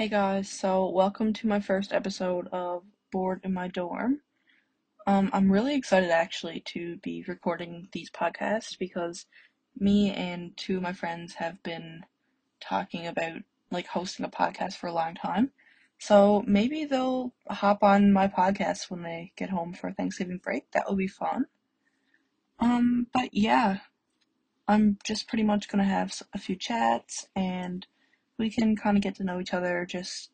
Hey guys, so welcome to my first episode of Bored in My Dorm. Um, I'm really excited actually to be recording these podcasts because me and two of my friends have been talking about like hosting a podcast for a long time. So maybe they'll hop on my podcast when they get home for Thanksgiving break. That will be fun. Um, but yeah, I'm just pretty much gonna have a few chats and we can kind of get to know each other, just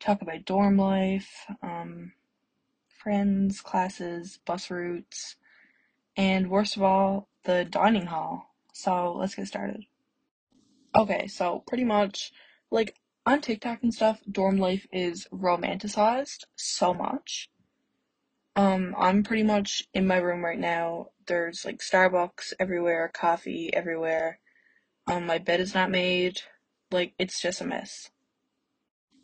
talk about dorm life, um, friends, classes, bus routes, and worst of all, the dining hall. So let's get started. Okay, so pretty much, like, on TikTok and stuff, dorm life is romanticized so much. Um, I'm pretty much in my room right now. There's like Starbucks everywhere, coffee everywhere. Um, my bed is not made. Like, it's just a mess.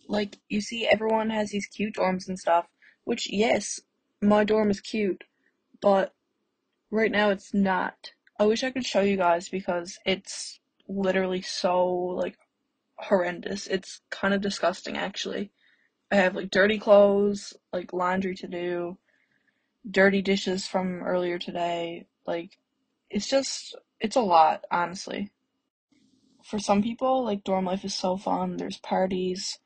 Like, you see, everyone has these cute dorms and stuff, which, yes, my dorm is cute, but right now it's not. I wish I could show you guys because it's literally so, like, horrendous. It's kind of disgusting, actually. I have, like, dirty clothes, like, laundry to do, dirty dishes from earlier today. Like, it's just, it's a lot, honestly. For some people, like, dorm life is so fun. There's parties,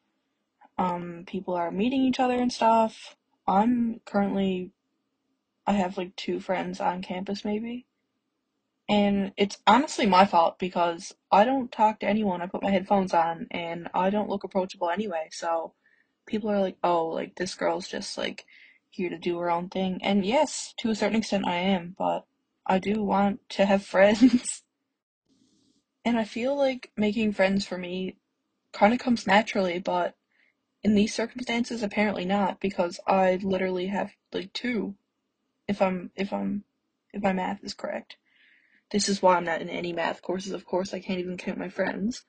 um, people are meeting each other and stuff. I'm currently, I have like two friends on campus maybe. And it's honestly my fault because I don't talk to anyone. I put my headphones on and I don't look approachable anyway. So people are like, oh, like this girl's just like here to do her own thing. And yes, to a certain extent I am, but I do want to have friends. And I feel like making friends for me kind of comes naturally, but in these circumstances, apparently not, because I literally have like two, if I'm if I'm if my math is correct. This is why I'm not in any math courses. Of course, I can't even count my friends.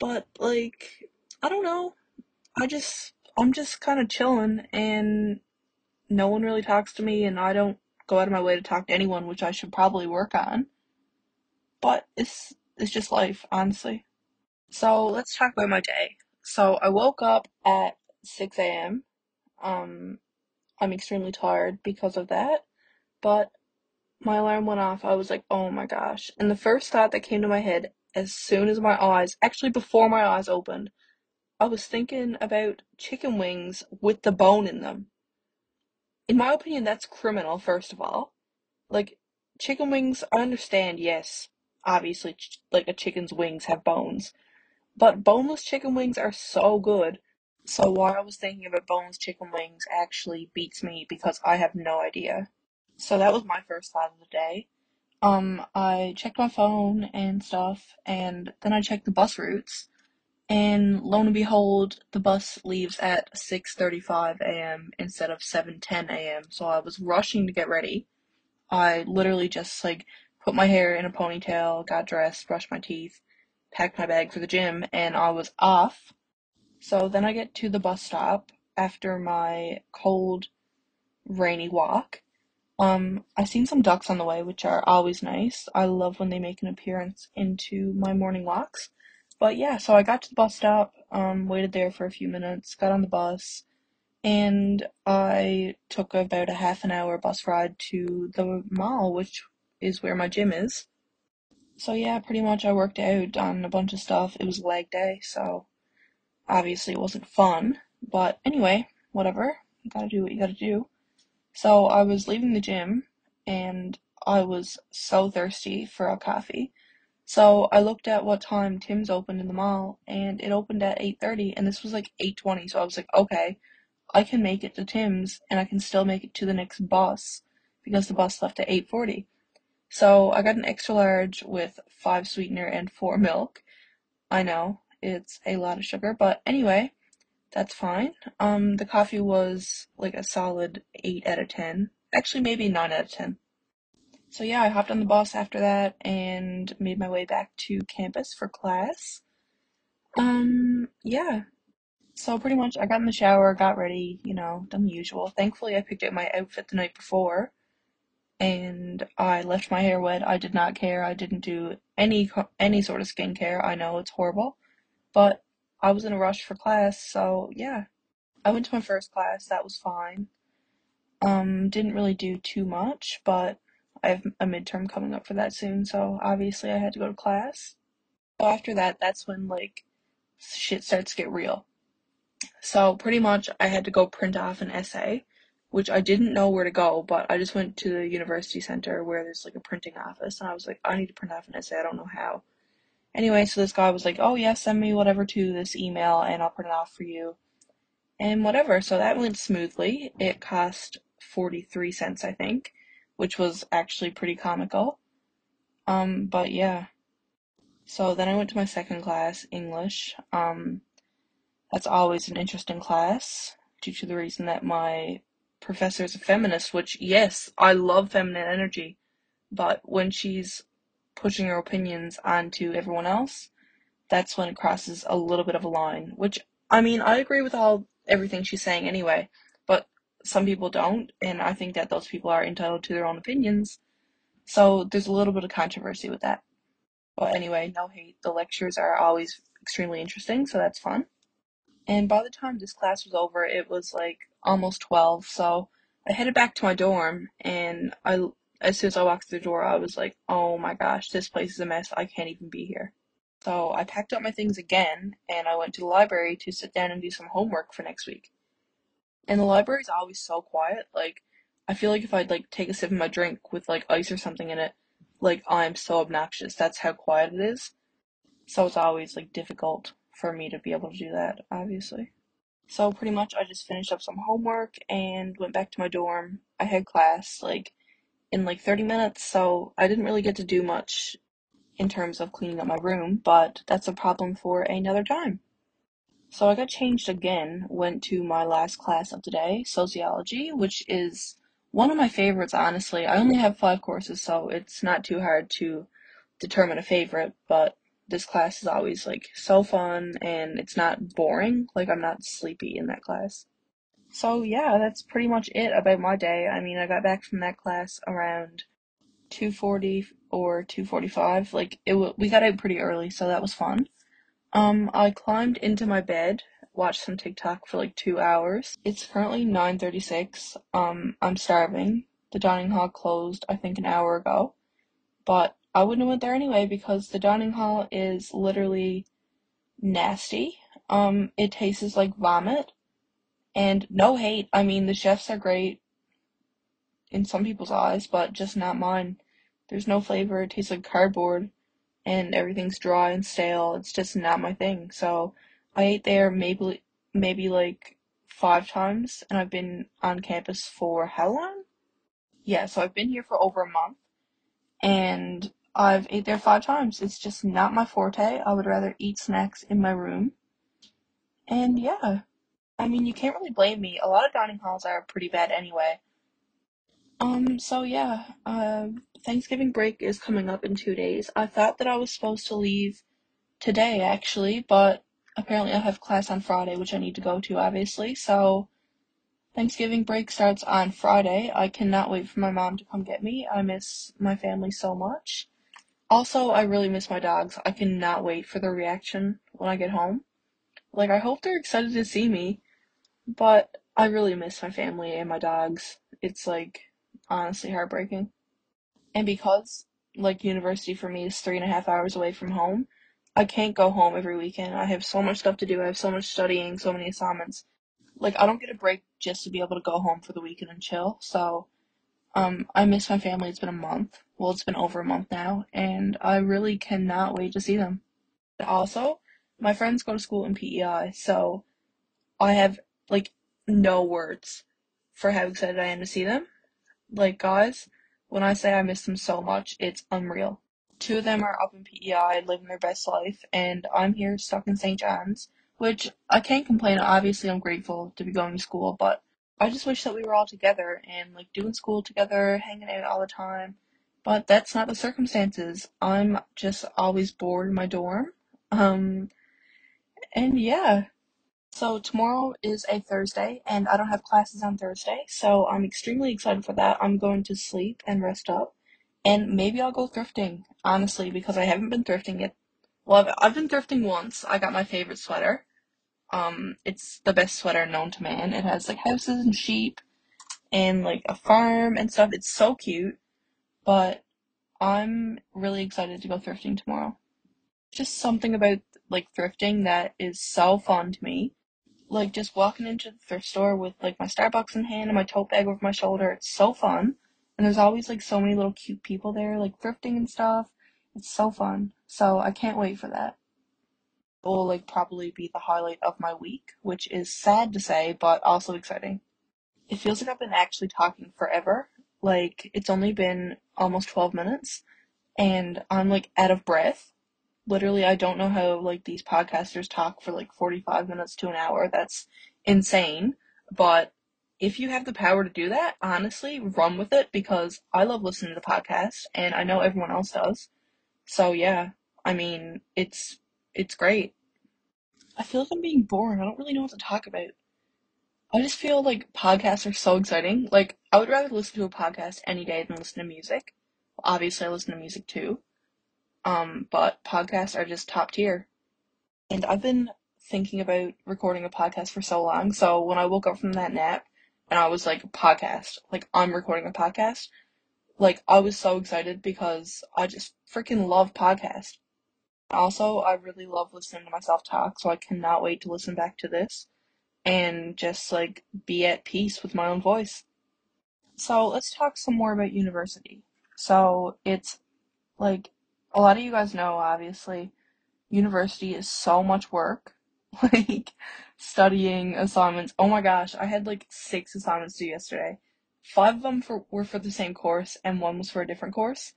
But like, I don't know. I just I'm just kind of chilling, and no one really talks to me, and I don't go out of my way to talk to anyone, which I should probably work on. But it's it's just life, honestly. So let's talk about my day. So I woke up at 6 a.m. Um, I'm extremely tired because of that, but my alarm went off. I was like, oh my gosh. And the first thought that came to my head as soon as my eyes, actually before my eyes opened, I was thinking about chicken wings with the bone in them. In my opinion, that's criminal, first of all. Like, chicken wings, I understand, yes, obviously, ch- like a chicken's wings have bones. But boneless chicken wings are so good. So why I was thinking about boneless chicken wings actually beats me because I have no idea. So that was my first thought of the day. Um, I checked my phone and stuff, and then I checked the bus routes, and lo and behold, the bus leaves at 6:35 a.m. instead of 7:10 a.m. So I was rushing to get ready. I literally just like put my hair in a ponytail, got dressed, brushed my teeth, packed my bag for the gym, and I was off. So then I get to the bus stop after my cold, rainy walk. Um, I seen some ducks on the way, which are always nice. I love when they make an appearance into my morning walks. But yeah, so I got to the bus stop, um, waited there for a few minutes, got on the bus, and I took about a half an hour bus ride to the mall, which is where my gym is. So yeah, pretty much I worked out on a bunch of stuff. It was leg day, so obviously it wasn't fun. But anyway, whatever. You gotta do what you gotta do. So I was leaving the gym and I was so thirsty for a coffee. So I looked at what time Tim's opened in the mall and it opened at 8:30 and this was like 8:20. So I was like, okay, I can make it to Tim's and I can still make it to the next bus because the bus left at 8:40. So I got an extra large with five sweetener and four milk. I know it's a lot of sugar, but anyway, that's fine. Um, the coffee was like a solid 8 out of 10. Actually, maybe 9 out of 10. So yeah, I hopped on the bus after that and made my way back to campus for class. Um, yeah. So pretty much I got in the shower, got ready, you know, done the usual. Thankfully, I picked out my outfit the night before and I left my hair wet. I did not care. I didn't do any any sort of skincare. I know it's horrible, but I was in a rush for class, so yeah. I went to my first class, that was fine. Um, didn't really do too much, but I have a midterm coming up for that soon, so obviously I had to go to class. So after that, that's when like shit starts to get real. So pretty much I had to go print off an essay, which I didn't know where to go, but I just went to the university center where there's like a printing office and I was like, I need to print off an essay, I don't know how. Anyway, so this guy was like, Oh yeah, send me whatever to this email and I'll print it off for you. And whatever, so that went smoothly. It cost 43 cents, I think, which was actually pretty comical. Um, but yeah. So then I went to my second class, English. Um, that's always an interesting class due to the reason that my professor is a feminist, which, yes, I love feminine energy, but when she's pushing her opinions onto everyone else, that's when it crosses a little bit of a line, which, I mean, I agree with all everything she's saying anyway, but some people don't, and I think that those people are entitled to their own opinions. So there's a little bit of controversy with that. But anyway, no hate. The lectures are always extremely interesting, so that's fun. And by the time this class was over, it was like almost 12, so I headed back to my dorm, and I, as soon as I walked through the door, I was like, oh my gosh, this place is a mess. I can't even be here. So I packed up my things again, and I went to the library to sit down and do some homework for next week. And the library is always so quiet. Like, I feel like if I'd like take a sip of my drink with like ice or something in it, like I'm so obnoxious. That's how quiet it is. So it's always like difficult for me to be able to do that, obviously. So pretty much I just finished up some homework and went back to my dorm. I had class like in like 30 minutes, so I didn't really get to do much in terms of cleaning up my room, but that's a problem for another time. So I got changed again, went to my last class of the day, sociology, which is one of my favorites, honestly. I only have five courses, so it's not too hard to determine a favorite, but this class is always like so fun and it's not boring. Like I'm not sleepy in that class. So yeah, that's pretty much it about my day. I mean, I got back from that class around 2:40 or 2:45. Like it w- we got out pretty early, so that was fun. Um I climbed into my bed, watched some TikTok for like 2 hours. It's currently 9:36. Um I'm starving. The dining hall closed I think an hour ago. But I wouldn't have went there anyway because the dining hall is literally nasty. Um, it tastes like vomit. And no hate. I mean, the chefs are great in some people's eyes, but just not mine. There's no flavor. It tastes like cardboard and everything's dry and stale. It's just not my thing. So I ate there maybe, maybe like five times and I've been on campus for how long? Yeah, so I've been here for over a month and I've ate there five times. It's just not my forte. I would rather eat snacks in my room. And yeah, I mean, you can't really blame me. A lot of dining halls are pretty bad anyway. Um, so yeah, uh, Thanksgiving break is coming up in two days. I thought that I was supposed to leave today actually, but apparently I have class on Friday, which I need to go to obviously. So Thanksgiving break starts on Friday. I cannot wait for my mom to come get me. I miss my family so much. Also, I really miss my dogs. I cannot wait for their reaction when I get home. Like, I hope they're excited to see me, but I really miss my family and my dogs. It's like, honestly heartbreaking. And because, like, university for me is three and a half hours away from home, I can't go home every weekend. I have so much stuff to do. I have so much studying, so many assignments. Like, I don't get a break just to be able to go home for the weekend and chill. So, um, I miss my family. It's been a month. Well, it's been over a month now, and I really cannot wait to see them. Also, my friends go to school in PEI, so I have like no words for how excited I am to see them. Like, guys, when I say I miss them so much, it's unreal. Two of them are up in PEI living their best life, and I'm here stuck in St. John's, which I can't complain. Obviously, I'm grateful to be going to school, but I just wish that we were all together and like doing school together, hanging out all the time. But that's not the circumstances. I'm just always bored in my dorm. Um, and yeah. So tomorrow is a Thursday and I don't have classes on Thursday, so I'm extremely excited for that. I'm going to sleep and rest up. And maybe I'll go thrifting, honestly, because I haven't been thrifting yet. Well, I've, I've been thrifting once. I got my favorite sweater. Um, it's the best sweater known to man. It has like houses and sheep and like a farm and stuff. It's so cute, but I'm really excited to go thrifting tomorrow. Just something about like thrifting that is so fun to me. Like just walking into the thrift store with like my Starbucks in hand and my tote bag over my shoulder. It's so fun. And there's always like so many little cute people there, like thrifting and stuff. It's so fun. So I can't wait for that. Will like probably be the highlight of my week, which is sad to say, but also exciting. It feels like I've been actually talking forever. Like it's only been almost 12 minutes and I'm like out of breath. Literally, I don't know how like these podcasters talk for like 45 minutes to an hour. That's insane. But if you have the power to do that, honestly, run with it because I love listening to podcasts and I know everyone else does. So yeah, I mean, it's it's great. I feel like I'm being boring. I don't really know what to talk about. I just feel like podcasts are so exciting. Like, I would rather listen to a podcast any day than listen to music. Obviously, I listen to music too. Um, but podcasts are just top tier. And I've been thinking about recording a podcast for so long. So when I woke up from that nap and I was like, podcast, like, I'm recording a podcast, like, I was so excited because I just freaking love podcasts. Also, I really love listening to myself talk, so I cannot wait to listen back to this and just like be at peace with my own voice. So let's talk some more about university. So it's like a lot of you guys know, obviously, university is so much work. Like studying assignments. Oh my gosh, I had like six assignments due yesterday. Five of them for, were for the same course, and one was for a different course.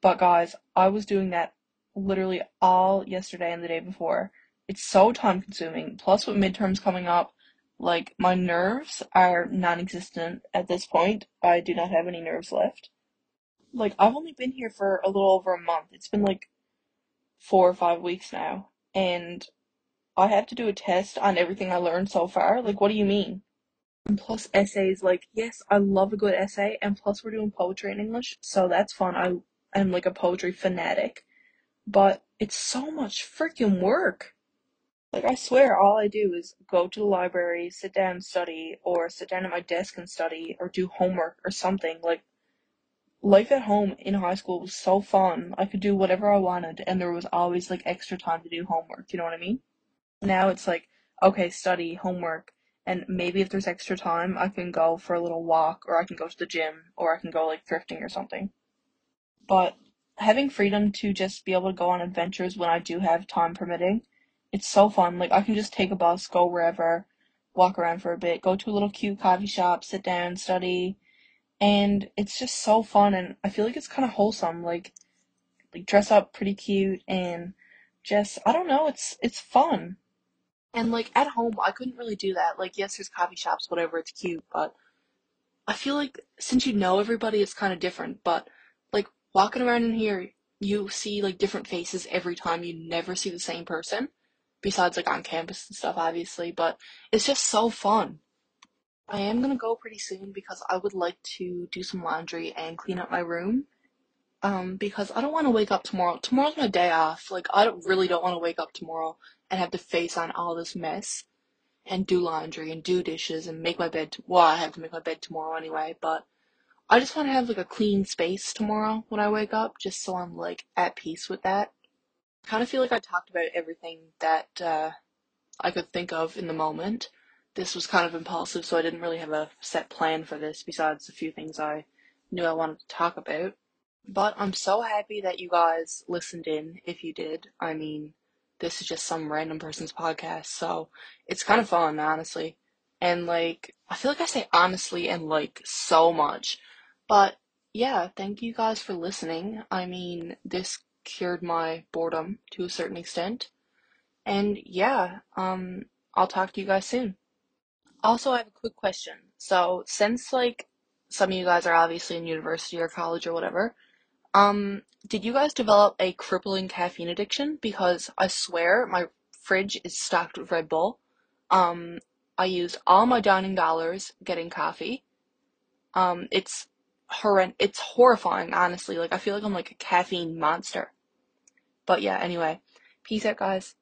But guys, I was doing that literally all yesterday and the day before. It's so time consuming. Plus, with midterms coming up, like my nerves are non-existent at this point. I do not have any nerves left. Like I've only been here for a little over a month. It's been like four or five weeks now, and I have to do a test on everything I learned so far. Like, what do you mean? And plus essays, like, yes, I love a good essay, and plus we're doing poetry in English, so that's fun. I am like a poetry fanatic, but it's so much freaking work. Like, I swear all I do is go to the library, sit down study, or sit down at my desk and study, or do homework or something. Like, life at home in high school was so fun. I could do whatever I wanted, and there was always like extra time to do homework. You know what I mean? Now it's like, okay, study, homework, and maybe if there's extra time, I can go for a little walk, or I can go to the gym, or I can go like thrifting or something. But having freedom to just be able to go on adventures when I do have time permitting it's so fun. Like I can just take a bus, go wherever, walk around for a bit, go to a little cute coffee shop, sit down, study, and it's just so fun. And I feel like it's kind of wholesome. Like like dress up pretty cute and just I don't know. It's it's fun. And like at home, I couldn't really do that. Like yes, there's coffee shops, whatever. It's cute, but I feel like since you know everybody, it's kind of different. But walking around in here, you see like different faces every time. You never see the same person besides like on campus and stuff, obviously, but it's just so fun. I am gonna go pretty soon because I would like to do some laundry and clean up my room. Um, because I don't want to wake up tomorrow. Tomorrow's my day off. Like, I don't, really don't want to wake up tomorrow and have to face on all this mess and do laundry and do dishes and make my bed. T- well, I have to make my bed tomorrow anyway, but I just want to have like a clean space tomorrow when I wake up, just so I'm like at peace with that kind of feel like I talked about everything that uh, I could think of in the moment. This was kind of impulsive, so I didn't really have a set plan for this besides a few things I knew I wanted to talk about. But I'm so happy that you guys listened in, if you did. I mean, this is just some random person's podcast, so it's kind of fun, honestly. And like, I feel like I say honestly and like so much. But yeah, thank you guys for listening. I mean, this cured my boredom to a certain extent. And yeah, um, I'll talk to you guys soon. Also, I have a quick question. So, since like some of you guys are obviously in university or college or whatever, um, did you guys develop a crippling caffeine addiction? Because I swear my fridge is stocked with Red Bull. Um, I used all my dining dollars getting coffee. Um, it's horrend- it's horrifying, honestly. Like I feel like I'm like a caffeine monster. But yeah, anyway, peace out, guys.